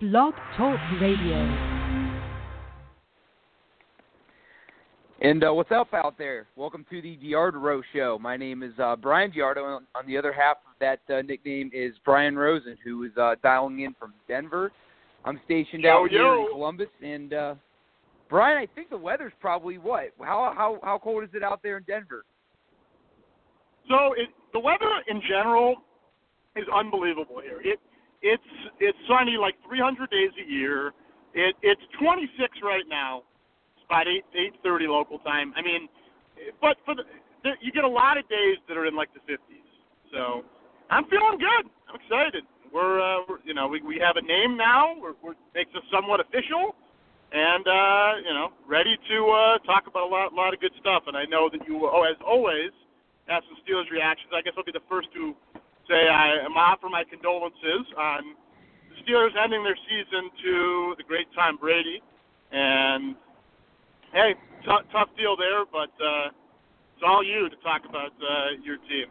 Blog Talk Radio. And uh, what's up out there? Welcome to the Giardo Show. My name is uh, Bryan DeArdo, and on the other half of that uh, nickname is Brian Rosen, who is uh, dialing in from Denver. I'm stationed Yo, out here in Columbus, and uh, Brian, I think the weather's probably what? How how how cold is it out there in Denver? So it, the weather in general is unbelievable here. It it's it's sunny like 300 days a year. It it's 26 right now. It's about 8 8:30 local time. I mean, but for the, the you get a lot of days that are in like the 50s. So I'm feeling good. I'm excited. We're, uh, we're you know we we have a name now. We're, we're makes us somewhat official. And uh, you know, ready to uh, talk about a lot, lot of good stuff. And I know that you, oh, as always, have some Steelers reactions. I guess I'll be the first to say I am offer my condolences on the Steelers ending their season to the great Tom Brady. And hey, t- tough deal there, but uh, it's all you to talk about uh, your team.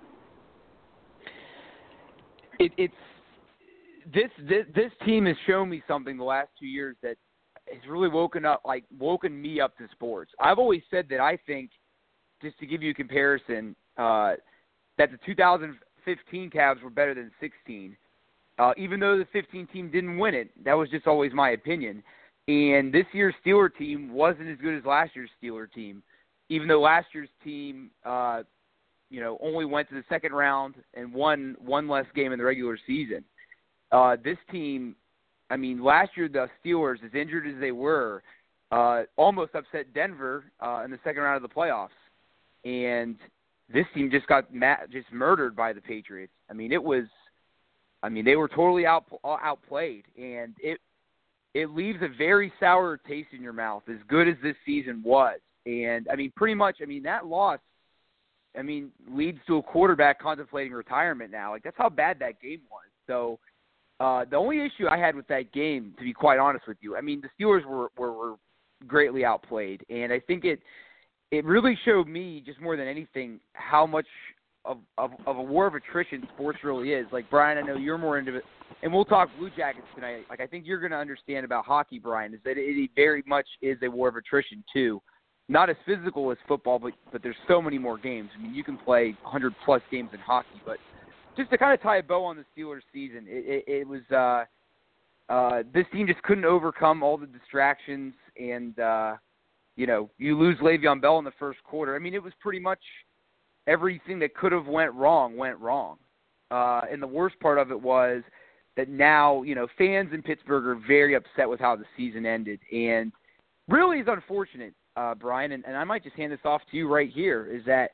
It, it's this this this team has shown me something the last two years that has really woken up like woken me up to sports. I've always said that I think, just to give you a comparison, uh, that the 2015 Cavs were better than 16. Uh, even though the 15 team didn't win it, that was just always my opinion. And this year's Steeler team wasn't as good as last year's Steeler team, even though last year's team, uh, you know, only went to the second round and won one less game in the regular season. Uh, this team I mean, last year the Steelers, as injured as they were, uh, almost upset Denver uh, in the second round of the playoffs, and this team just got ma- just murdered by the Patriots. I mean, it was, I mean, they were totally out outplayed, and it it leaves a very sour taste in your mouth. As good as this season was, and I mean, pretty much, I mean, that loss. I mean, leads to a quarterback contemplating retirement now. Like that's how bad that game was. So uh, the only issue I had with that game, to be quite honest with you, I mean, the Steelers were, were, were greatly outplayed, and I think it it really showed me just more than anything how much of, of of a war of attrition sports really is. Like Brian, I know you're more into it, and we'll talk Blue Jackets tonight. Like I think you're going to understand about hockey, Brian, is that it, very much is a war of attrition too. Not as physical as football, but but there's so many more games. I mean, you can play 100 plus games in hockey, but just to kind of tie a bow on the Steelers season, it, it, it was uh, uh, this team just couldn't overcome all the distractions, and uh, you know you lose Le'Veon Bell in the first quarter. I mean, it was pretty much everything that could have went wrong went wrong, uh, and the worst part of it was that now you know fans in Pittsburgh are very upset with how the season ended, and really is unfortunate, uh, Brian. And, and I might just hand this off to you right here. Is that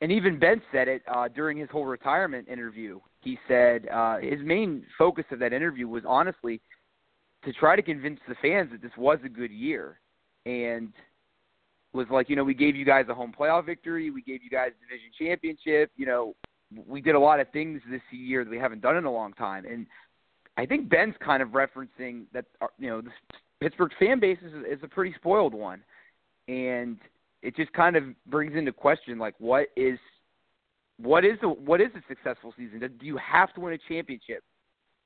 and even Ben said it uh, during his whole retirement interview. He said uh, his main focus of that interview was honestly to try to convince the fans that this was a good year, and was like, you know, we gave you guys a home playoff victory, we gave you guys a division championship, you know, we did a lot of things this year that we haven't done in a long time, and I think Ben's kind of referencing that, uh, you know, the Pittsburgh fan base is, is a pretty spoiled one, and it just kind of brings into question like what is what is a, what is a successful season? Do you have to win a championship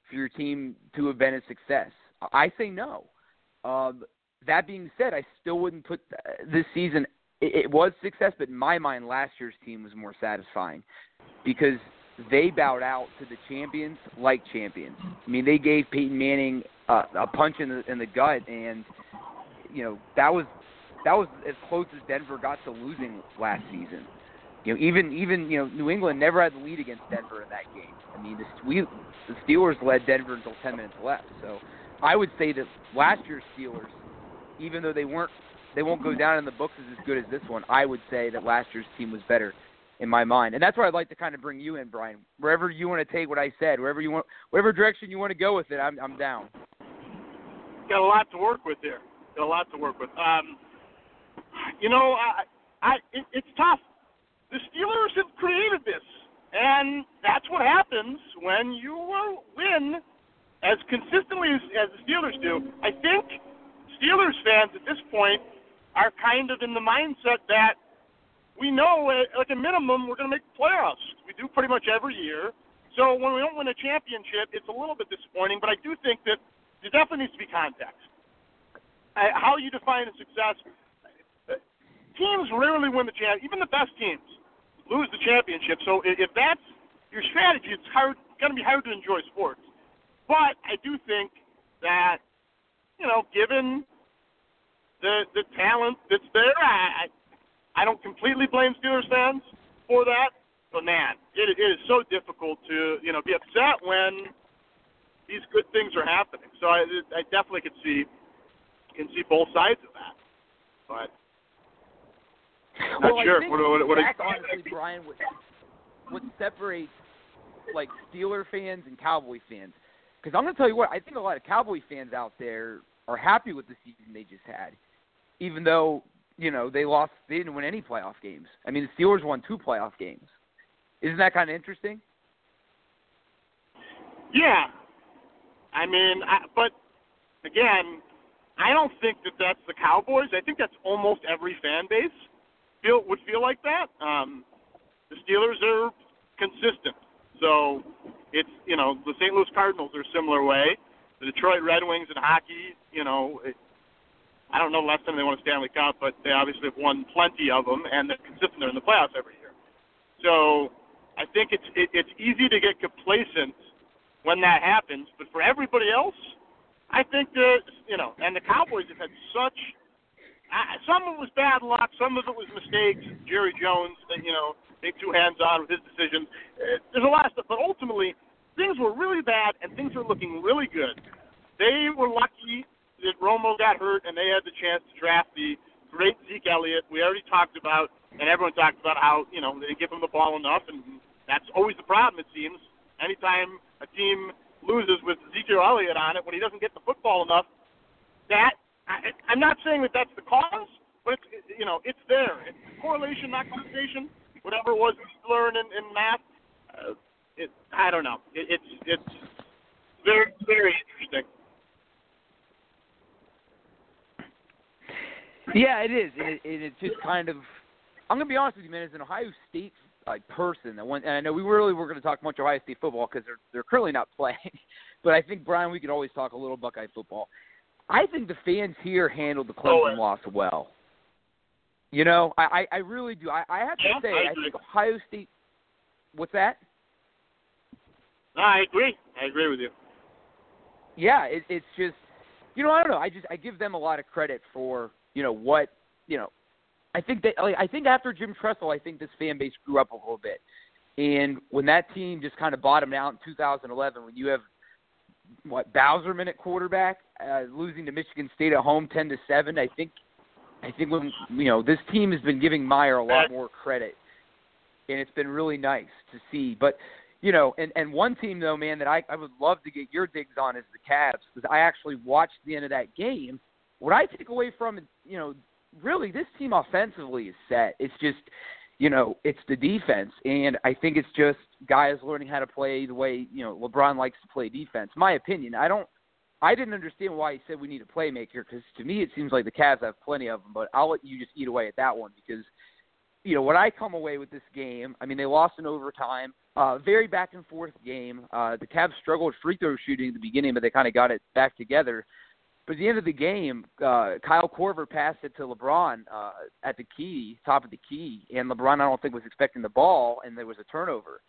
for your team to have been a success? I say no. Um, that being said, I still wouldn't put this season. It, it was success, but in my mind, last year's team was more satisfying because they bowed out to the champions like champions. I mean, they gave Peyton Manning uh, a punch in the in the gut, and you know that was that was as close as Denver got to losing last season. You know, even even you know New England never had the lead against Denver in that game. I mean, the, we, the Steelers led Denver until 10 minutes left. So I would say that last year's Steelers, even though they weren't, they won't go down in the books as as good as this one. I would say that last year's team was better in my mind, and that's where I'd like to kind of bring you in, Brian. Wherever you want to take what I said, wherever you want, whatever direction you want to go with it, I'm I'm down. Got a lot to work with here. Got a lot to work with. Um, you know, I, I it, it's tough. The Steelers have created this, and that's what happens when you win as consistently as, as the Steelers do. I think Steelers fans at this point are kind of in the mindset that we know, at, like a minimum, we're going to make the playoffs. We do pretty much every year. So when we don't win a championship, it's a little bit disappointing. But I do think that there definitely needs to be context. How you define a success? Teams rarely win the champ. Even the best teams lose the championship. So if that's your strategy, it's hard. Going to be hard to enjoy sports. But I do think that you know, given the the talent that's there, I I don't completely blame Steelers fans for that. But man, it, it is so difficult to you know be upset when these good things are happening. So I, I definitely could see can see both sides of that. But well, sure. I think what, what, what, back, honestly, Brian, what, what separates like Steeler fans and Cowboy fans? Because I'm going to tell you what, I think a lot of Cowboy fans out there are happy with the season they just had, even though you know they lost, they didn't win any playoff games. I mean, the Steelers won two playoff games. Isn't that kind of interesting? Yeah, I mean, I, but again, I don't think that that's the Cowboys. I think that's almost every fan base feel would feel like that. Um, the Steelers are consistent, so it's you know the St. Louis Cardinals are a similar way. The Detroit Red Wings in hockey, you know, I don't know last time they won a Stanley Cup, but they obviously have won plenty of them, and they're consistent. They're in the playoffs every year. So I think it's it, it's easy to get complacent when that happens, but for everybody else, I think that you know, and the Cowboys have had such. Uh, some of it was bad luck, some of it was mistakes. Jerry Jones, you know, being too hands on with his decisions. Uh, there's a lot of stuff, but ultimately, things were really bad and things are looking really good. They were lucky that Romo got hurt and they had the chance to draft the great Zeke Elliott. We already talked about, and everyone talked about how you know they didn't give him the ball enough, and that's always the problem. It seems anytime a team loses with Ezekiel Elliott on it when he doesn't get the football enough. That I, I'm not saying that that's the cause, but it's you know it's there. It's correlation, not causation. Whatever it was we learned in, in math, uh, it, I don't know. It, it's it's very very interesting. Yeah, it is, and, it, and it's just kind of. I'm gonna be honest with you, man. As an Ohio State like person that went, and I know we really were going to talk much Ohio State football because they're they're currently not playing, but I think Brian, we could always talk a little Buckeye football. I think the fans here handled the Clemson Oh, loss well. You know, I I, I really do. I, I have to Yeah, say, I I think Ohio State. What's that? No, I agree. I agree with you. yeah, it, it's just, you know, I don't know. I just I give them a lot of credit for you know what you know. I think that like, I think after Jim Tressel, I think this fan base grew up a little bit, and when that team just kind of bottomed out in 2011, when you have what Bauserman at quarterback, uh, losing to Michigan State at home 10 to seven, I think I think when you know this team has been giving Meyer a lot more credit, and it's been really nice to see. But you know, and and one team though, man, that I I would love to get your digs on is the Cavs because I actually watched the end of that game. What I take away from you know, really this team offensively is set. It's just you know, it's the defense, and I think it's just guys learning how to play the way you know LeBron likes to play defense. My opinion. I don't. I didn't understand why he said we need a playmaker because to me it seems like the Cavs have plenty of them. But I'll let you just eat away at that one because you know what I come away with this game. I mean they lost in overtime. Uh, very back and forth game. Uh, the Cavs struggled free throw shooting at the beginning, but they kind of got it back together. But at the end of the game, uh, Kyle Korver passed it to LeBron uh, at the key, top of the key, and LeBron I don't think was expecting the ball, and there was a turnover.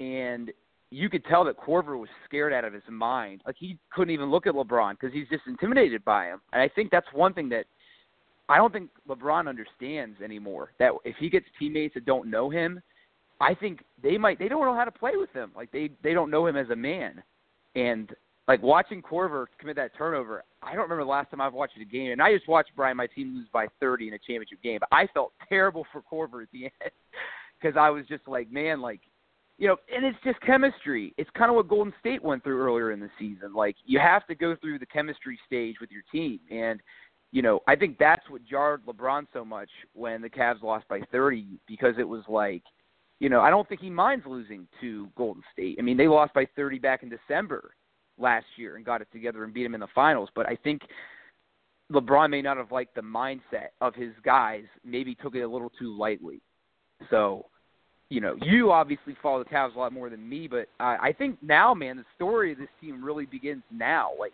And you could tell that Korver was scared out of his mind. Like he couldn't even look at LeBron because he's just intimidated by him. And I think that's one thing that I don't think LeBron understands anymore. That if he gets teammates that don't know him, I think they might they don't know how to play with him. Like they they don't know him as a man. And like watching Korver commit that turnover, I don't remember the last time I've watched a game. And I just watched Brian my team lose by 30 in a championship game. But I felt terrible for Korver at the end because I was just like, man, like you know, and it's just chemistry. It's kind of what Golden State went through earlier in the season. Like you have to go through the chemistry stage with your team, and you know, I think that's what jarred LeBron so much when the Cavs lost by 30 because it was like, you know, I don't think he minds losing to Golden State. I mean, they lost by 30 back in December last year and got it together and beat him in the finals, but I think LeBron may not have liked the mindset of his guys, maybe took it a little too lightly. So, you know, you obviously follow the Cavs a lot more than me, but I, I think now, man, the story of this team really begins now. Like,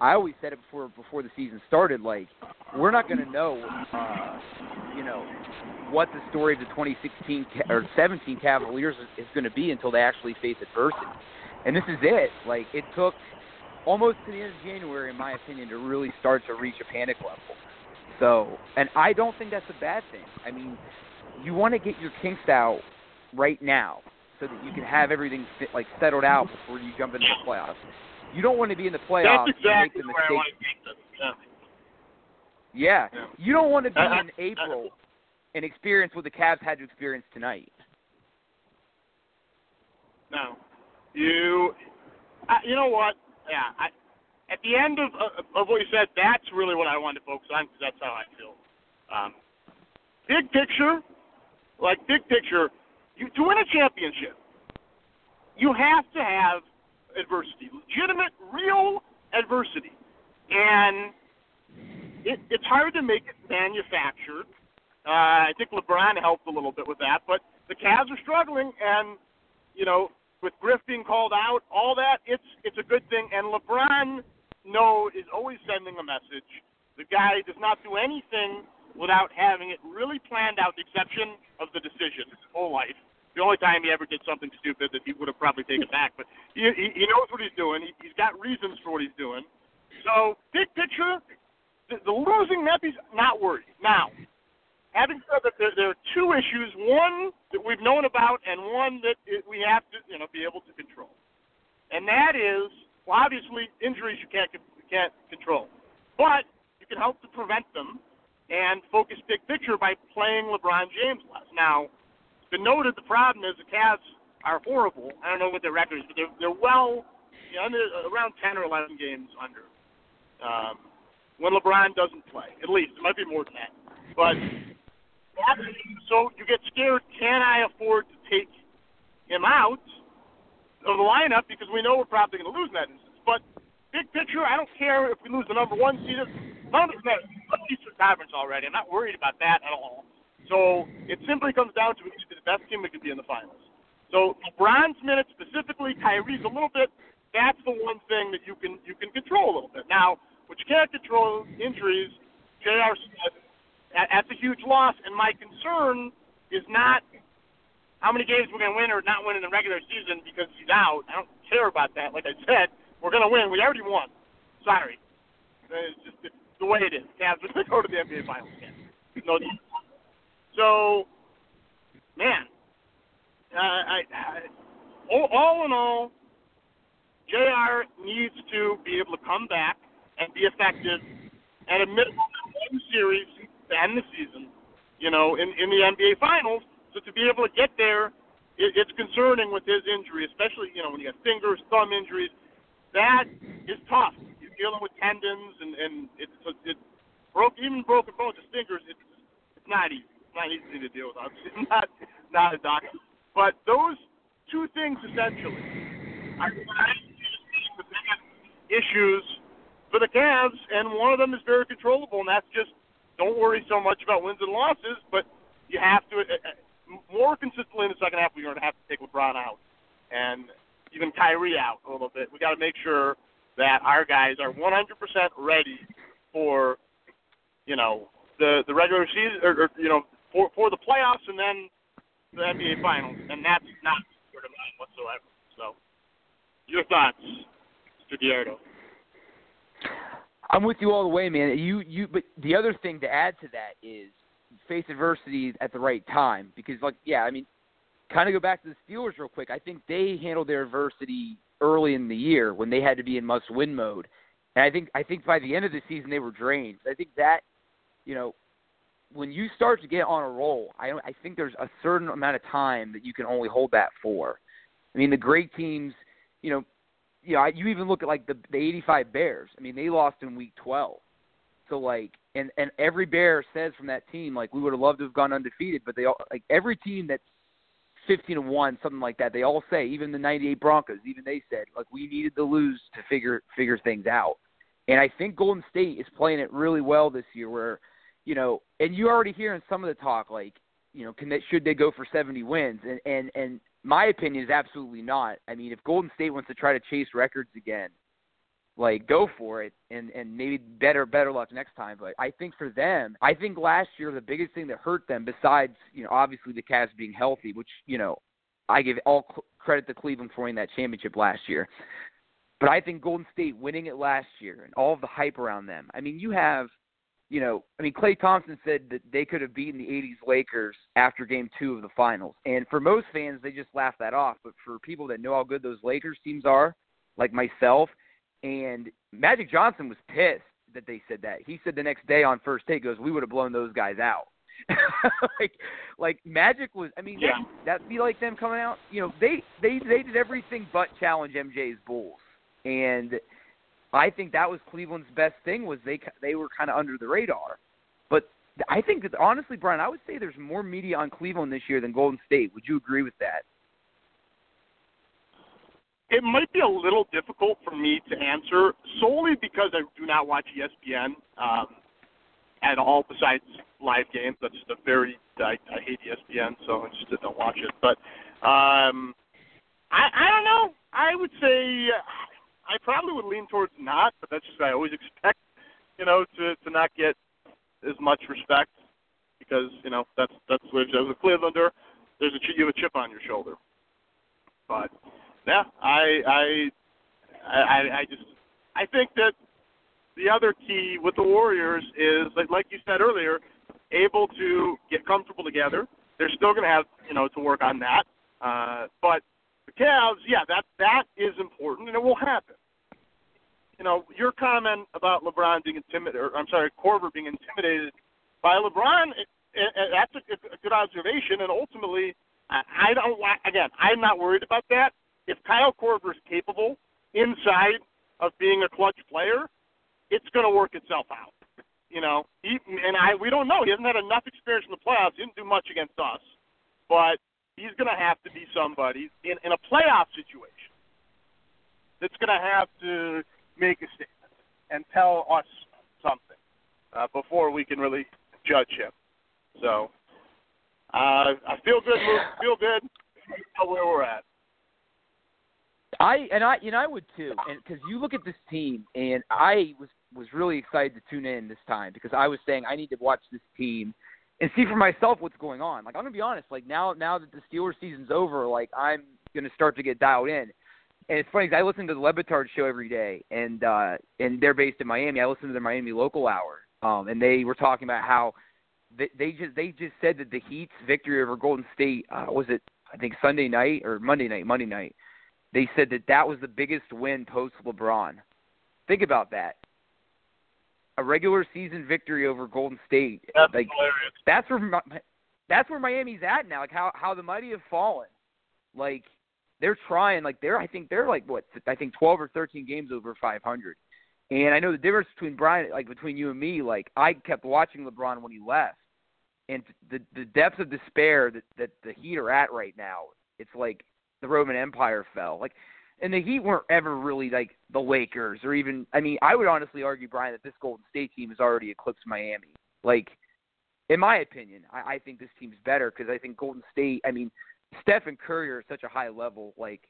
I always said it before before the season started. Like, we're not going to know, uh, you know, what the story of the 2016 or 17 Cavaliers is, is going to be until they actually face adversity. And this is it. Like, it took almost to the end of January, in my opinion, to really start to reach a panic level. So, and I don't think that's a bad thing. I mean, you want to get your kinks out right now so that you can have everything like settled out before you jump into the playoffs. You don't want to be in the playoffs That's exactly and make the where I mistake. want to take this. Yeah. Yeah. Yeah. You don't want to be in April and experience what the Cavs had to experience tonight. No, you. I, you know what? Yeah. I, at the end of of of what you said, that's really what I wanted to focus on because that's how I feel. Um, big picture, like big picture, you to win a championship, you have to have adversity, legitimate, real adversity, and it, it's hard to make it manufactured. Uh, I think LeBron helped a little bit with that, but the Cavs are struggling, and you know, with Griff being called out, all that, it's it's a good thing. And LeBron, no, is always sending a message. The guy does not do anything without having it really planned out, the exception of the decision his whole life. The only time he ever did something stupid that he would have probably taken back, but he, he, he knows what he's doing. He, he's got reasons for what he's doing. So, big picture, the, the losing Memphis, not worried. Now, having said that, there, there are two issues: one that we've known about, and one that it, we have to, you know, be able to control. And that is, well, obviously, injuries you can't you can't control, but you can help to prevent them and focus big picture by playing LeBron James less. Now, it's been noted the problem is the Cavs are horrible. I don't know what their record is, but they're they're well, you know, they're around 10 or 11 games under. Um, when LeBron doesn't play, at least it might be more than that, but so you get scared. Can I afford to take him out of the lineup because we know we're probably going to lose in that instance? But big picture, I don't care if we lose the number one seed. None of us matter. Let's Eastern Conference already. I'm not worried about that at all. So it simply comes down to be the best team that could be in the finals. So LeBron's minutes specifically, Kyrie's a little bit. That's the one thing that you can you can control a little bit. Now, what you can't control injuries. J.R. Smith that- that's a huge loss. And my concern is not how many games we're going to win or not win in the regular season because he's out. I don't care about that. Like I said, we're going to win. We already won. Sorry. It's just it's the way it is. Cavs are going to go to the NBA Finals again. No, so, man, uh, I, I, all, all in all, JR needs to be able to come back and be effective at a minimum of one series to end the season, you know, in, in the NBA Finals. So to be able to get there, it, it's concerning with his injury, especially, you know, when you got fingers, thumb injuries. That is tough. You're dealing with tendons and, and it's, it's broke, even broken bones, his fingers, it's, it's not easy. Not easy to deal with. Obviously, not, not a doctor. But those two things essentially are the biggest issues for the Cavs, and one of them is very controllable, and that's just don't worry so much about wins and losses, but you have to uh, uh, more consistently in the second half. We're going to have to take LeBron out, and even Kyrie out a little bit. We got to make sure that our guys are 100% ready for you know the the regular season, or, or you know for for the playoffs, and then the NBA Finals, and that's not sort of mine whatsoever. So, your thoughts, Mr. DeArdo? I'm with you all the way, man. You you but the other thing to add to that is face adversity at the right time because like yeah, I mean kind of go back to the Steelers real quick. I think they handled their adversity early in the year when they had to be in must win mode. And I think I think by the end of the season they were drained. I think that you know when you start to get on a roll, I I think there's a certain amount of time that you can only hold that for. I mean, the great teams, you know, you know, you even look at like the the '85 Bears. I mean, they lost in Week 12. So like, and and every Bear says from that team like we would have loved to have gone undefeated, but they all like every team that's 15 and one, something like that. They all say, even the '98 Broncos, even they said like we needed to lose to figure figure things out. And I think Golden State is playing it really well this year, where you know, and you already hearing some of the talk like, you know, can they should they go for 70 wins? And and and my opinion is absolutely not. I mean, if Golden State wants to try to chase records again, like go for it and and maybe better better luck next time. But i think for them i think last year the biggest thing that hurt them besides you know obviously the Cavs being healthy which you know i give all credit to cleveland for winning that championship last year. But i think golden state winning it last year and all of the hype around them. I mean you have you know i mean Klay thompson said that they could have beaten the 80s lakers after game two of the finals and for most fans they just laugh that off but for people that know how good those lakers teams are like myself and Magic Johnson was pissed that they said that. He said the next day on first take goes, "We would have blown those guys out." like, like Magic was. I mean, yeah. that be like them coming out. You know, they they they did everything but challenge MJ's Bulls, and I think that was Cleveland's best thing was they they were kind of under the radar. But I think that honestly, Brian, I would say there's more media on Cleveland this year than Golden State. Would you agree with that? it might be a little difficult for me to answer solely because I do not watch ESPN um, at all besides live games. That's just a very I, I hate ESPN, so I just don't watch it. But um, I I don't know. I would say I probably would lean towards not, but that's just I always expect. You know, to to not get as much respect because you know that's that's what as a Clevelander, there's a you have a chip on your shoulder. But yeah, I I I I just I think that the other key with the Warriors is like like you said earlier, able to get comfortable together. They're still going to have you know to work on that, uh, but the Cavs, yeah, that that is important and it will happen. You know, your comment about LeBron being intimidated, or I'm sorry, Korver being intimidated by LeBron, it, it, it, that's a, a good observation. And ultimately, I, I don't. Again, I'm not worried about that if Kyle Korver is capable inside of being a clutch player, it's going to work itself out. You know, he and I we don't know. He hasn't had enough experience in the playoffs. He didn't do much against us, but he's going to have to be somebody in in a playoff situation that's going to have to make a statement and tell us something uh, before we can really judge him. So uh, I feel good. Feel good. Where we're at. I and I and I would too, and because you look at this team, and I was was really excited to tune in this time because I was saying I need to watch this team and see for myself what's going on. Like I'm gonna be honest, like now now that the Steelers season's over, like I'm gonna start to get dialed in. And it's funny because I listen to the Le Batard show every day, and uh and they're based in Miami. I listen to their Miami local hour, um, and they were talking about how they, they just they just said that the Heat's victory over Golden State uh, was it I think Sunday night or Monday night, Monday night they said that that was the biggest win post LeBron. Think about that. A regular season victory over Golden State. That's like, hilarious. That's where that's where Miami's at now. Like how how the mighty have fallen. Like they're trying. Like they're I think they're like what I think 12 or 13 games over 500. And I know the difference between Brian, like between you and me. Like I kept watching LeBron when he left, and the the depth of despair that that the Heat are at right now. It's like the Roman Empire fell. Like, and the Heat weren't ever really like the Lakers or even. I mean, I would honestly argue, Brian, that this Golden State team has already eclipsed Miami. Like, in my opinion, I, I think this team's better because I think Golden State. I mean, Steph and Curry are at such a high level. Like,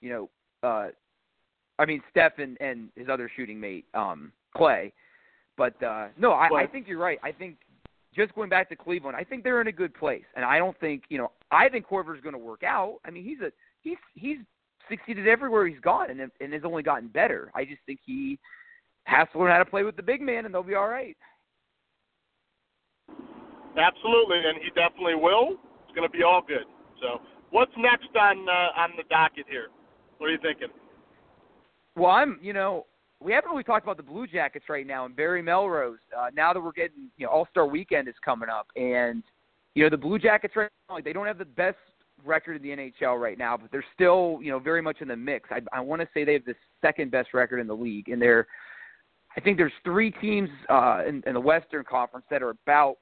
you know, uh, I mean, Steph and, and his other shooting mate, um, Klay. But uh, no, I, I think you're right. I think just going back to Cleveland, I think they're in a good place, and I don't think you know. I think Korver's going to work out. I mean, he's a he's he's succeeded everywhere he's gone and and has only gotten better. I just think he has to learn how to play with the big man, and they'll be all right. Absolutely, and he definitely will. It's going to be all good. So, what's next on uh, on the docket here? What are you thinking? Well, I'm, you know, we haven't really talked about the Blue Jackets right now and Barry Melrose. Uh, now that we're getting, you know, All Star Weekend is coming up, and you know the Blue Jackets right now, like, they don't have the best record in the NHL right now, but they're still, you know, very much in the mix. I, I want to say they have the second best record in the league, and they're, I think there's three teams uh, in, in the Western Conference that are about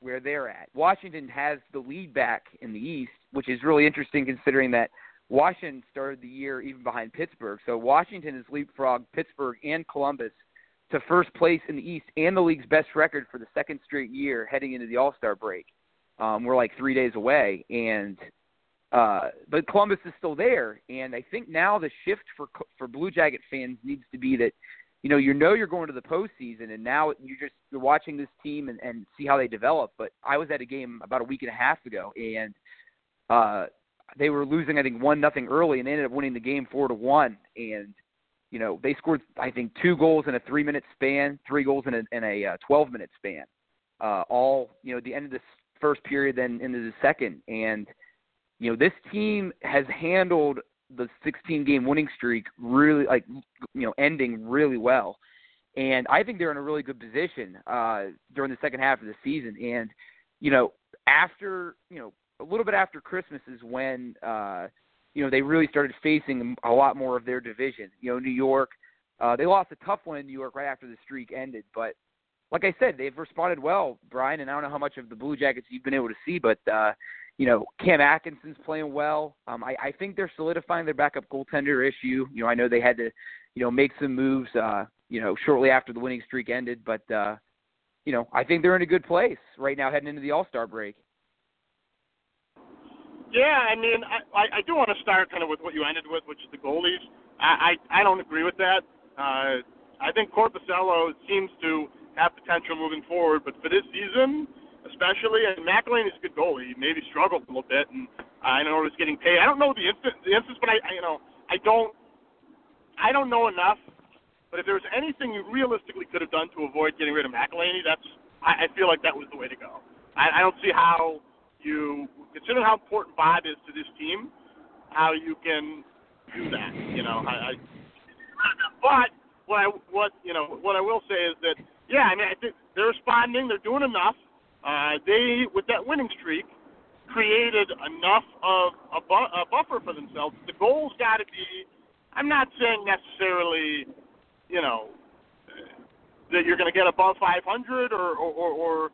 where they're at. Washington has the lead back in the East, which is really interesting considering that Washington started the year even behind Pittsburgh. So Washington has leapfrogged Pittsburgh and Columbus to first place in the East and the league's best record for the second straight year heading into the All Star break. Um, we're like three days away, and uh, but Columbus is still there, and I think now the shift for for Blue Jacket fans needs to be that you know, you know you're going to the postseason, and now you just you're watching this team and, and see how they develop. But I was at a game about a week and a half ago, and uh, they were losing, I think, one nothing early, and they ended up winning the game four to one. And you know, they scored, I think, two goals in a three minute span, three goals in a in a uh, 12 minute span. Uh, all you know, the end of the first period, then into the second, and you know, this team has handled the 16 game winning streak really like you know ending really well. And i think they're in a really good position uh during the second half of the season. And you know after you know a little bit after christmas is when uh you know they really started facing a lot more of their division. You know new york uh they lost a tough one in new york right after the streak ended. But like i said they've responded well brian and i don't know how much of the blue jackets you've been able to see but uh you know, Cam Atkinson's playing well. Um, I, I think they're solidifying their backup goaltender issue. You know, I know they had to, you know, make some moves, uh, you know, shortly after the winning streak ended, but, uh, you know, I think they're in a good place right now heading into the All Star break. Yeah, I mean, I, I, do want to start kind of with what you ended with, which is the goalies. I, I, I don't agree with that. Uh, I think Korpisalo seems to have potential moving forward, but for this season, especially. And McElhinney is a good goalie. He maybe struggled a little bit, and I know he's getting paid. I don't know the instance, the instance, but I, I, you know, I don't, I don't know enough. But if there was anything you realistically could have done to avoid getting rid of McElhinney, that's, I, I feel like that was the way to go. I, I don't see how you, considering how important Bob is to this team, how you can do that. You know, I, I but what I what you know what I will say is that yeah, I mean I think they're responding, they're doing enough. Uh, they, with that winning streak, created enough of a, bu- a buffer for themselves. The goal's got to be. I'm not saying necessarily, you know, that you're going to get above 500 or, or, or, or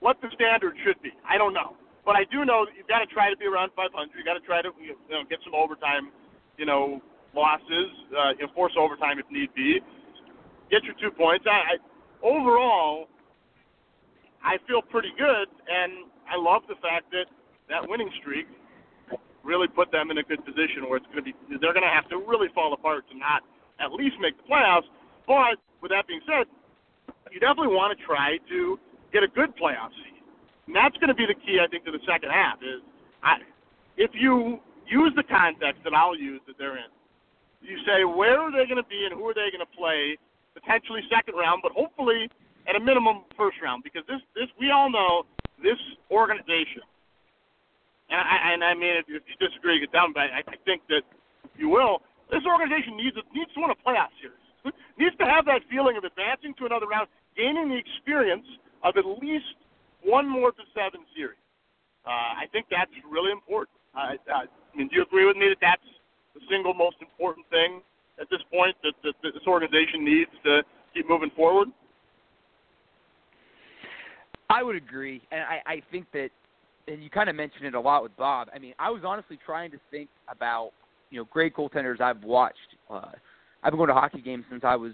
what the standard should be. I don't know, but I do know that you've got to try to be around 500. You got to try to you know get some overtime, you know, losses, uh, enforce overtime if need be. Get your two points. I, I overall, I feel pretty good, and I love the fact that that winning streak really put them in a good position where it's going to be they're going to have to really fall apart to not at least make the playoffs. But with that being said, you definitely want to try to get a good playoff seed, and that's going to be the key, I think, to the second half. Is I, if you use the context that I'll use that they're in, you say where are they going to be and who are they going to play potentially second round, but hopefully at a minimum first round because this this we all know this organization and I and I mean if, if you disagree get down but I, I think that if you will this organization needs needs to win a playoff series. Needs to have that feeling of advancing to another round gaining the experience of at least one more to seven series. Uh, I think that's really important. Uh, uh, I mean do you agree with me that that's the single most important thing at this point that, that, that this organization needs to keep moving forward I would agree, and I, I think that, and you kind of mentioned it a lot with Bob. I mean, I was honestly trying to think about, you know, great goaltenders I've watched. Uh, I've been going to hockey games since I was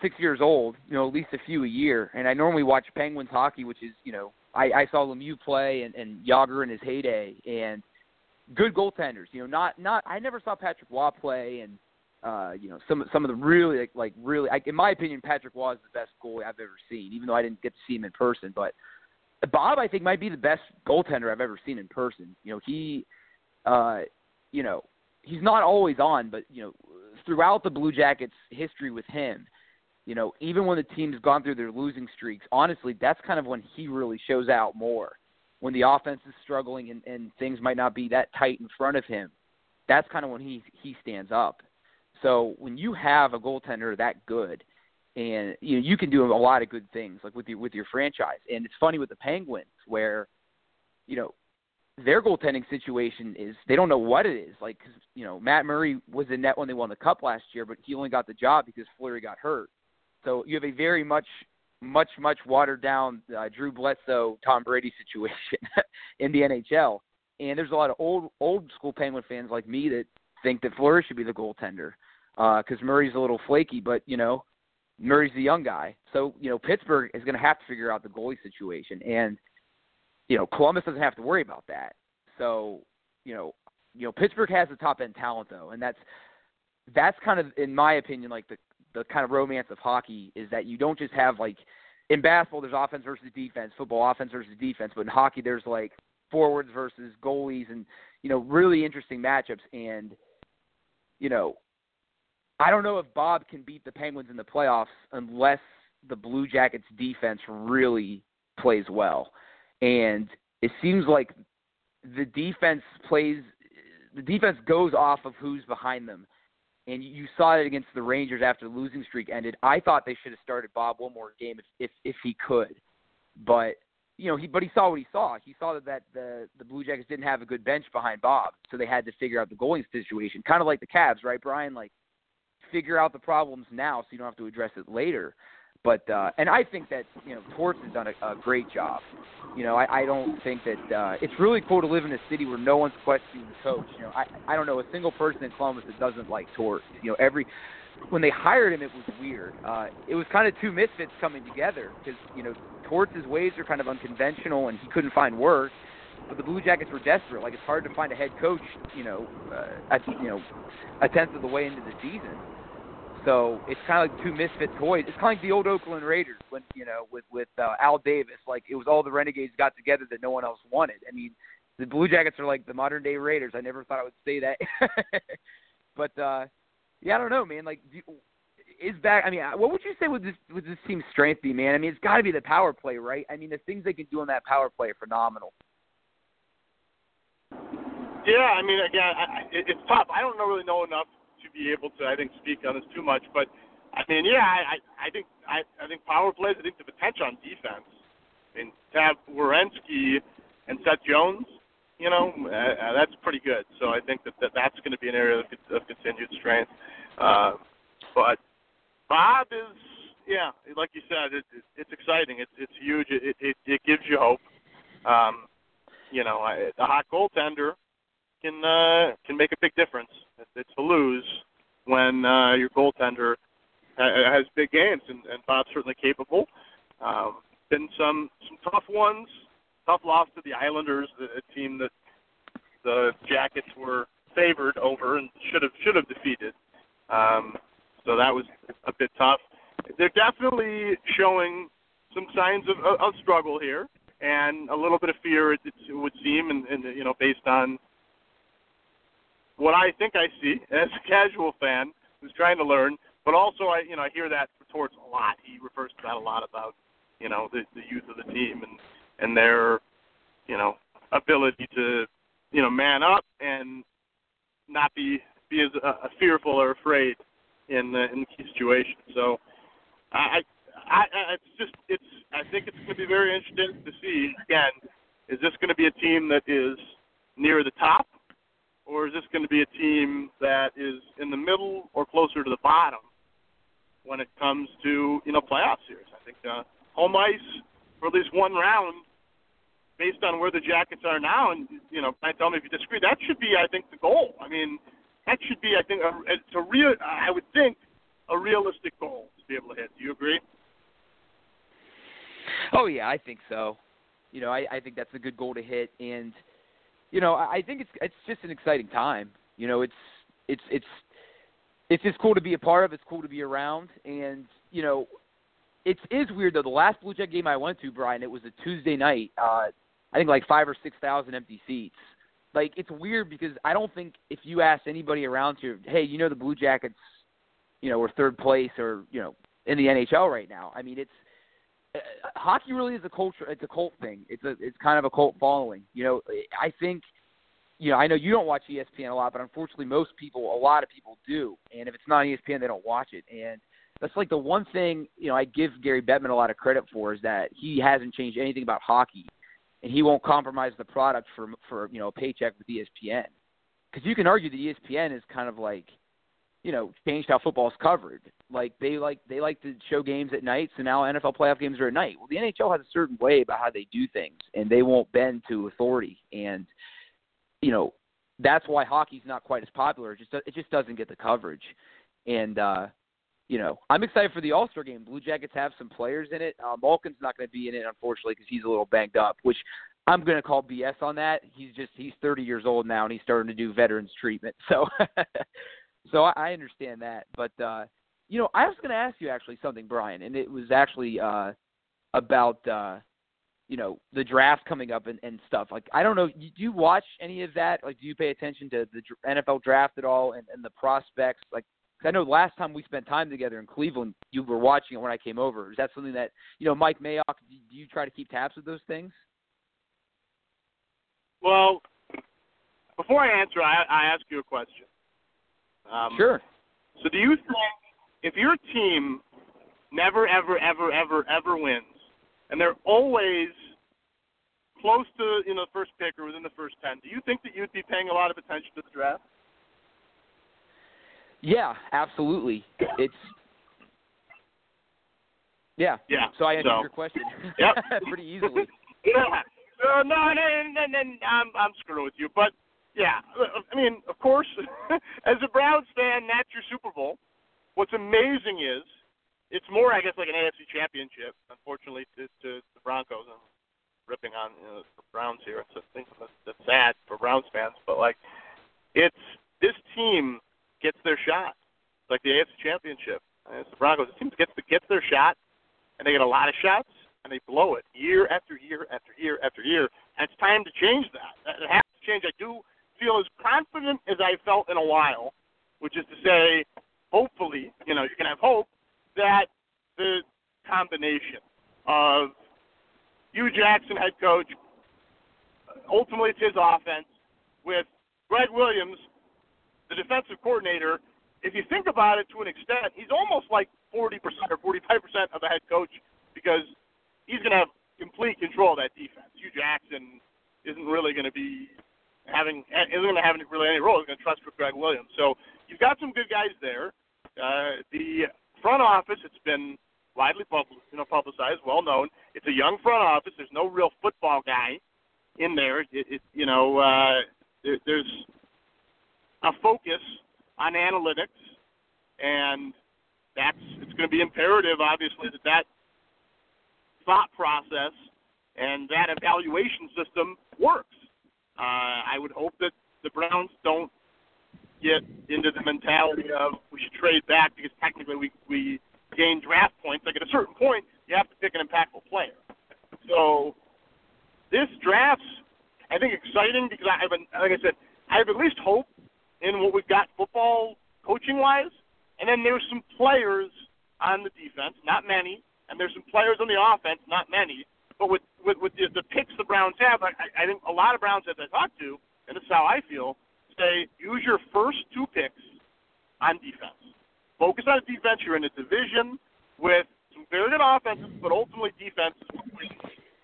six years old. You know, at least a few a year, and I normally watch Penguins hockey, which is, you know, I, I saw Lemieux play and, and Jagr in his heyday, and good goaltenders. You know, not not I never saw Patrick Roy play, and uh, you know, some some of the really like, like really, like, in my opinion, Patrick was the best goalie I've ever seen. Even though I didn't get to see him in person, but Bob, I think, might be the best goaltender I've ever seen in person. You know, he, uh, you know, he's not always on, but you know, throughout the Blue Jackets' history with him, you know, even when the team's gone through their losing streaks, honestly, that's kind of when he really shows out more. When the offense is struggling and, and things might not be that tight in front of him, that's kind of when he he stands up. So when you have a goaltender that good, and you know you can do a lot of good things like with your with your franchise. And it's funny with the Penguins where, you know, their goaltending situation is they don't know what it is. Like, you know, Matt Murray was in net when they won the Cup last year, but he only got the job because Fleury got hurt. So you have a very much, much, much watered down uh, Drew Bledsoe, Tom Brady situation in the NHL. And there's a lot of old, old school Penguin fans like me that think that Fleury should be the goaltender because uh, Murray's a little flaky, but you know Murray's the young guy. So you know Pittsburgh is going to have to figure out the goalie situation, and you know Columbus doesn't have to worry about that. So you know you know Pittsburgh has the top end talent though, and that's that's kind of in my opinion like the the kind of romance of hockey is that you don't just have like in basketball there's offense versus defense, football offense versus defense, but in hockey there's like forwards versus goalies and you know really interesting matchups and you know I don't know if Bob can beat the Penguins in the playoffs unless the Blue Jackets defense really plays well. And it seems like the defense plays the defense goes off of who's behind them. And you saw it against the Rangers after the losing streak ended. I thought they should have started Bob one more game if if, if he could. But you know, he but he saw what he saw. He saw that, that the the Blue Jackets didn't have a good bench behind Bob, so they had to figure out the goalie situation. Kind of like the Cavs, right, Brian? Like figure out the problems now so you don't have to address it later. But uh, and I think that you know Torts has done a, a great job. You know, I, I don't think that uh, it's really cool to live in a city where no one's questioning the coach. You know, I I don't know a single person in Columbus that doesn't like Torts. You know, every when they hired him, it was weird. Uh, it was kind of two misfits coming together because you know Torts' ways are kind of unconventional, and he couldn't find work. But the Blue Jackets were desperate. Like it's hard to find a head coach, you know, uh, at you know a tenth of the way into the season. So it's kind of like two misfit toys. It's kind of like the old Oakland Raiders when you know with with uh, Al Davis. Like it was all the Renegades got together that no one else wanted. I mean, the Blue Jackets are like the modern day Raiders. I never thought I would say that, but uh yeah, I don't know, man. Like, do, is back. I mean, what would you say would this would this team's strength be, man? I mean, it's got to be the power play, right? I mean, the things they can do on that power play are phenomenal. Yeah, I mean, again, I, it, it's tough. I don't really know enough be able to, I think, speak on this too much. But I mean, yeah, I, I think I, I think power plays. I think the potential on defense. I mean, to have Werenski and Seth Jones, you know, uh, uh, that's pretty good. So I think that, that that's going to be an area of, of continued strength. Uh, but Bob is, yeah, like you said, it, it, it's exciting. It's it's huge. It, it it gives you hope. Um, you know, I, a hot goaltender can uh, can make a big difference. It's a lose when uh, your goaltender has big games, and, and Bob's certainly capable. Um, been some some tough ones, tough loss to the Islanders, a team that the Jackets were favored over and should have should have defeated. Um, so that was a bit tough. They're definitely showing some signs of, of, struggle here, and a little bit of fear. It, it would seem, and, and you know, based on what I think I see as a casual fan who's trying to learn, but also I you know I hear that Torts a lot. He refers to that a lot about you know the the youth of the team and and their you know ability to you know man up and not be be as uh, fearful or afraid in the in key situations. So I, I I it's just it's I think it's going to be very interesting to see again. Is this going to be a team that is near the top or is this going to be a team that is in the middle or closer to the bottom when it comes to you know playoff series? I think uh, home ice for at least one round, based on where the Jackets are now, and you know, tell me if you disagree. That should be, I think, the goal. I mean, that should be, I think, a, it's a real. I would think a realistic goal to be able to hit. Do you agree? Oh yeah, I think so. You know, I, I think that's a good goal to hit, and you know, I think it's it's just an exciting time. You know, it's it's it's it's just cool to be a part of. It's cool to be around, and you know, it is weird though. The last Blue Jet game I went to, Brian, it was a Tuesday night. Uh, I think like five or six thousand empty seats. Like it's weird because I don't think if you ask anybody around here, hey, you know the Blue Jackets, you know, are third place or you know in the NHL right now. I mean, it's hockey really is a culture. It's a cult thing. It's a it's kind of a cult following. You know, I think. You know, I know you don't watch ESPN a lot, but unfortunately, most people, a lot of people do. And if it's not ESPN, they don't watch it. And that's like the one thing you know I give Gary Bettman a lot of credit for is that he hasn't changed anything about hockey, and he won't compromise the product for for you know a paycheck with ESPN. Because you can argue that ESPN is kind of like you know changed how football is covered. Like they like they like to show games at night, so now NFL playoff games are at night. Well, the NHL has a certain way about how they do things, and they won't bend to authority. And you know that's why hockey's not quite as popular. It just it just doesn't get the coverage. And uh, you know, I'm excited for the All Star game. Blue Jackets have some players in it. Uh, Malkin's not going to be in it, unfortunately, because he's a little banged up. Which I'm going to call BS on that. He's just he's 30 years old now, and he's starting to do veterans treatment. So, so I, I understand that. But uh, you know, I was going to ask you actually something, Brian, and it was actually uh, about uh, you know the draft coming up and, and stuff. Like, I don't know, do you watch any of that? Like, do you pay attention to the NFL draft at all and, and the prospects? Like, cause I know last time we spent time together in Cleveland, you were watching it when I came over. Is that something that you know, Mike Mayock? Do you try to keep tabs with those things? Well, before I answer, I, I ask you a question. Um, sure. So, do you think if your team never, ever, ever, ever, ever wins, and they're always close to you know the first pick or within the first ten, do you think that you'd be paying a lot of attention to the draft? Yeah, absolutely. It's yeah. Yeah. So I answered so. your question. Yep. pretty easily. yeah. So no, and and, and, and I'm I'm screwing with you, but yeah, I mean, of course, as a Browns fan, that's your Super Bowl. What's amazing is it's more, I guess, like an AFC Championship. Unfortunately, to, to the Broncos, I'm ripping on you know, the Browns here. It's a thing that's, sad for Browns fans, but like, it's this team gets their shot, like the AFC Championship. And it's the Broncos. The team gets the, gets their shot, and they get a lot of shots, and they blow it year after year after year after year. And it's time to change that. It has to change. I do feel as confident as I felt in a while, which is to say, hopefully, you know, you can have hope that the combination of Hue Jackson, head coach, ultimately it's his offense, with Gregg Williams, the defensive coordinator. If you think about it to an extent, he's almost like 40% or 45% of the head coach because he's going to have complete control of that defense. Hue Jackson isn't really going to be having isn't going to have really any role. He's going to trust with Gregg Williams. So you've got some good guys there. Uh, the front office, it's been widely public, you know, publicized, well known. It's a young front office. There's no real football guy in there. It, it you know, uh, there, there's a focus on analytics, and that's it's going to be imperative, obviously, that that thought process and that evaluation system works. Uh, I would hope that the Browns don't get into the mentality of we should trade back because technically we we gain draft points. Like at a certain point, you have to pick an impactful player. So this draft's I think exciting because I have been, like I said, I have at least hope in what we've got football coaching wise, and then there's some players on the defense, not many, and there's some players on the offense, not many. But with with, with the, the picks the Browns have, I, I think a lot of Browns that I talk to, and this is how I feel, say use your first two picks on defense. Focus on defense. You're in a division with some very good offenses, but ultimately defense is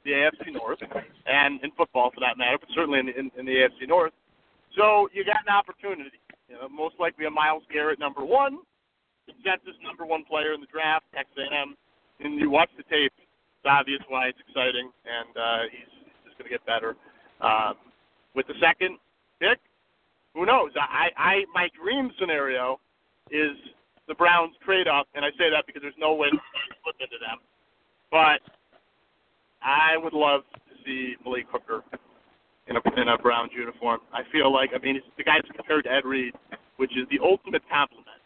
the AFC North, and in football for that matter, but certainly in, in, in the AFC North. So you got an opportunity. You know, most likely a Myles Garrett number one, consensus number one player in the draft, Texas A&M. And you watch the tape, it's obvious why it's exciting, and uh, he's, he's just going to get better. Um, with the second pick, who knows? I, I my dream scenario is the Browns trade up, and I say that because there's no way to flip into them. But I would love to see Malik Hooker in a in a Browns uniform. I feel like I mean it's, the guy's compared to Ed Reed, which is the ultimate compliment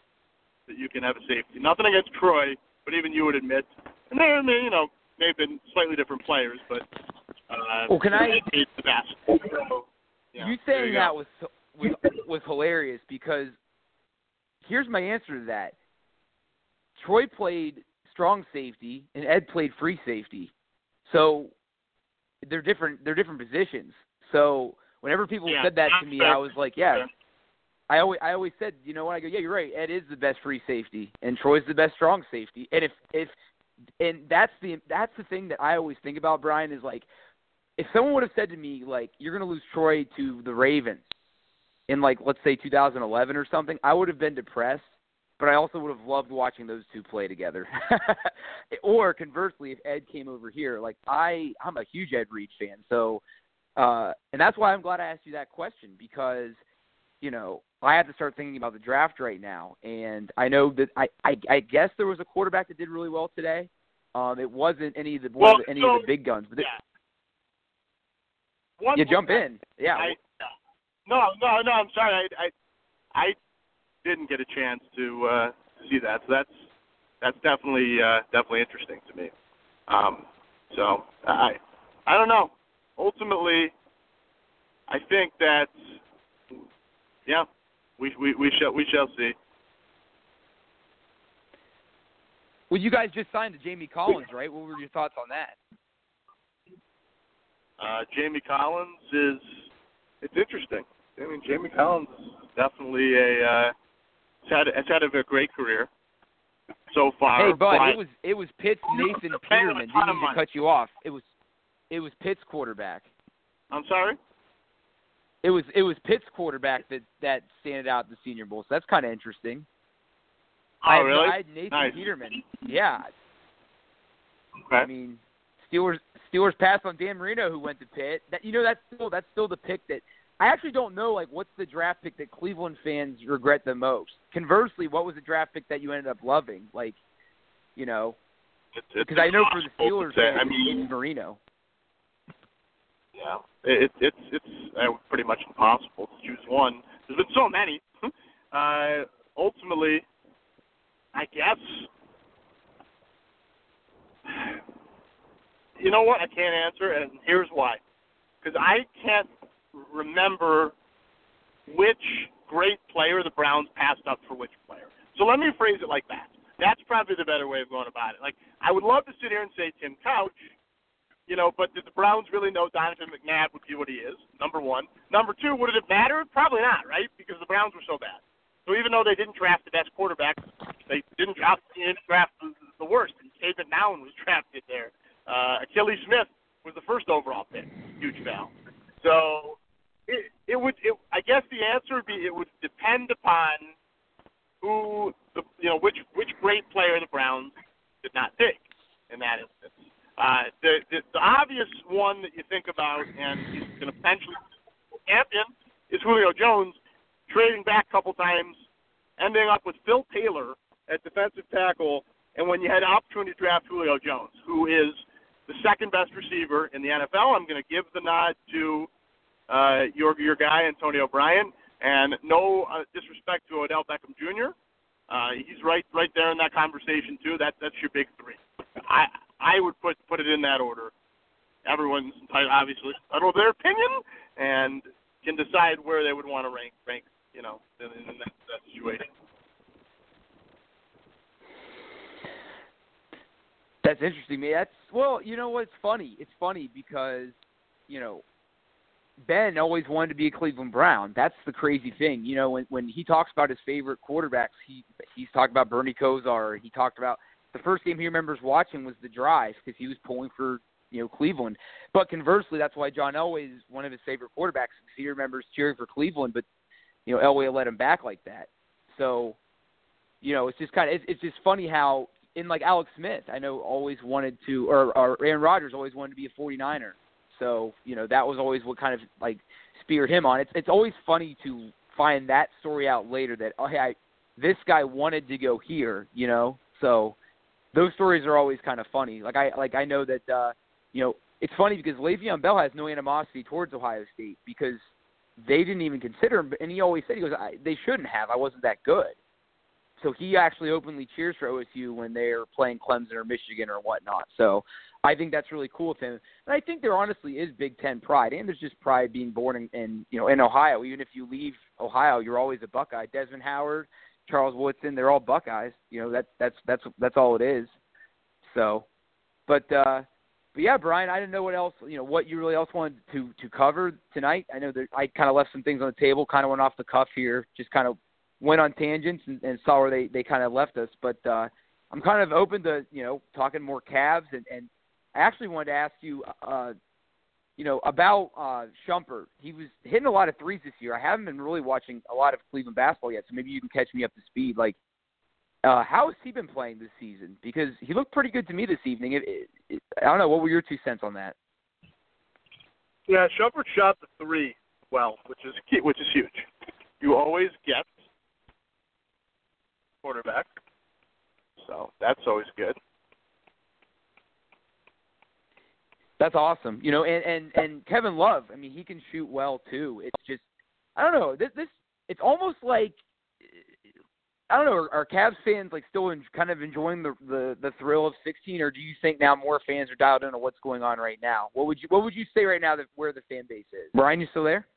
that you can have a safety. Nothing against Troy, but even you would admit, and they, may you know, may have been slightly different players, but uh, well, can I? It's the best. So, yeah, you saying you that was was was hilarious because here's my answer to that. Troy played strong safety and Ed played free safety. So they're different they're different positions. So whenever people Yeah, said that to me, fair. I was like, yeah. Fair. I always I always said, you know what? I go, yeah, you're right. Ed is the best free safety, and Troy's the best strong safety. And if if and that's the that's the thing that I always think about Brian is like, if someone would have said to me like, you're going to lose Troy to the Ravens in like let's say 2011 or something, I would have been depressed. But I also would have loved watching those two play together. or conversely, if Ed came over here, like I I'm a huge Ed Reed fan, so uh, and that's why I'm glad I asked you that question because you know, I have to start thinking about the draft right now. And I know that I, I, I guess there was a quarterback that did really well today. Um, it wasn't any of the Well, of the, any so- of the big guns, but it, yeah. One you jump in. Yeah. I, no, no, no. I'm sorry. I, I, I didn't get a chance to uh, see that. So that's that's definitely uh, definitely interesting to me. Um, so I I don't know. Ultimately, I think that yeah, we we we shall we shall see. Well, you guys just signed to Jamie Collins, right? What were your thoughts on that? Uh, Jamie Collins is it's interesting. I mean, Jamie Collins is definitely a uh, has had has had a great career so far. Hey, bud, but it was it was Pitt's Nathan Peterman. Didn't mean to cut you off. It was it was Pitt's quarterback. I'm sorry. It was it was Pitt's quarterback that that standed out the Senior Bowl. So that's kind of interesting. Oh, I really? I had Nathan Nice. Peterman. Yeah, Okay. I mean Steelers Steelers passed on Dan Marino who went to Pitt. That you know that's still that's still the pick that I actually don't know like what's the draft pick that Cleveland fans regret the most. Conversely, what was the draft pick that you ended up loving? Like, you know, because I know for the Steelers, say. fans, I mean, Marino. Yeah, it, it's it's uh, pretty much impossible to choose one. There's been so many. Uh, ultimately, I guess. You know what? I can't answer, and here's why. Because I can't remember which great player the Browns passed up for which player. So let me phrase it like that. That's probably the better way of going about it. Like I would love to sit here and say Tim Couch, you know, but did the Browns really know Donovan McNabb would be what he is? Number one. Number two, would it have mattered? Probably not, right? Because the Browns were so bad. So even though they didn't draft the best quarterback, they didn't draft, they didn't draft the, the worst. And David Nowen was drafted there. Uh, Akili Smith was the first overall pick. Huge foul. So it, it would. It, I guess the answer would be it would depend upon who the you know which which great player the Browns did not take in that instance. Uh, the, the the obvious one that you think about, and he's going to potentially champion, is Julio Jones trading back a couple times, ending up with Phil Taylor at defensive tackle, and when you had opportunity to draft Julio Jones, who is the second best receiver in the NFL, I'm going to give the nod to uh, your your guy Antonio Brown, and no uh, disrespect to Odell Beckham Jr. Uh, he's right right there in that conversation too. That that's your big three. I I would put put it in that order. Everyone's obviously entitled their opinion and can decide where they would want to rank rank you know in, in that, that situation. That's interesting, man. That's well, you know what's funny? It's funny because, you know, Ben always wanted to be a Cleveland Brown. That's the crazy thing. You know, when when he talks about his favorite quarterbacks, he he's talked about Bernie Kosar. He talked about the first game he remembers watching was the drive because he was pulling for you know Cleveland. But conversely, that's why John Elway is one of his favorite quarterbacks because he remembers cheering for Cleveland, but you know Elway let him back like that. So, you know, it's just kind of it's, it's just funny how in like Alex Smith, I know always wanted to, or, or Aaron Rodgers always wanted to be a 49er. So you know that was always what kind of like speared him on. It's it's always funny to find that story out later that oh hey I, this guy wanted to go here, you know. So those stories are always kind of funny. Like I like I know that uh, you know it's funny because Le'Veon Bell has no animosity towards Ohio State because they didn't even consider him, and he always said he goes I, they shouldn't have. I wasn't that good. So he actually openly cheers for OSU when they're playing Clemson or Michigan or whatnot. So I think that's really cool with him. And I think there honestly is Big Ten pride, and there's just pride being born in, in you know in Ohio. Even if you leave Ohio, you're always a Buckeye. Desmond Howard, Charles Woodson, they're all Buckeyes. You know that's that's that's that's all it is. So, but uh, but yeah, Brian, I didn't know what else you know what you really else wanted to to cover tonight. I know that I kind of left some things on the table, kind of went off the cuff here, just kind of went on tangents and, and saw where they they kind of left us. But uh, I'm kind of open to you know talking more Cavs and and I actually wanted to ask you, uh, you know, about uh, Shumpert. He was hitting a lot of threes this year. I haven't been really watching a lot of Cleveland basketball yet, so maybe you can catch me up to speed. Like, uh, how has he been playing this season? Because he looked pretty good to me this evening. It, it, it, I don't know. What were your two cents on that? Yeah, Shumpert shot the three well, which is key, which is huge. You always get quarterback, so that's always good. That's awesome. You know, and and and Kevin Love. I mean, he can shoot well too. It's just, I don't know. This this it's almost like I don't know. Are, are Cavs fans like still in, kind of enjoying the, the the thrill of 16, or do you think now more fans are dialed into what's going on right now? What would you What would you say right now that where the fan base is? Brian, you still there?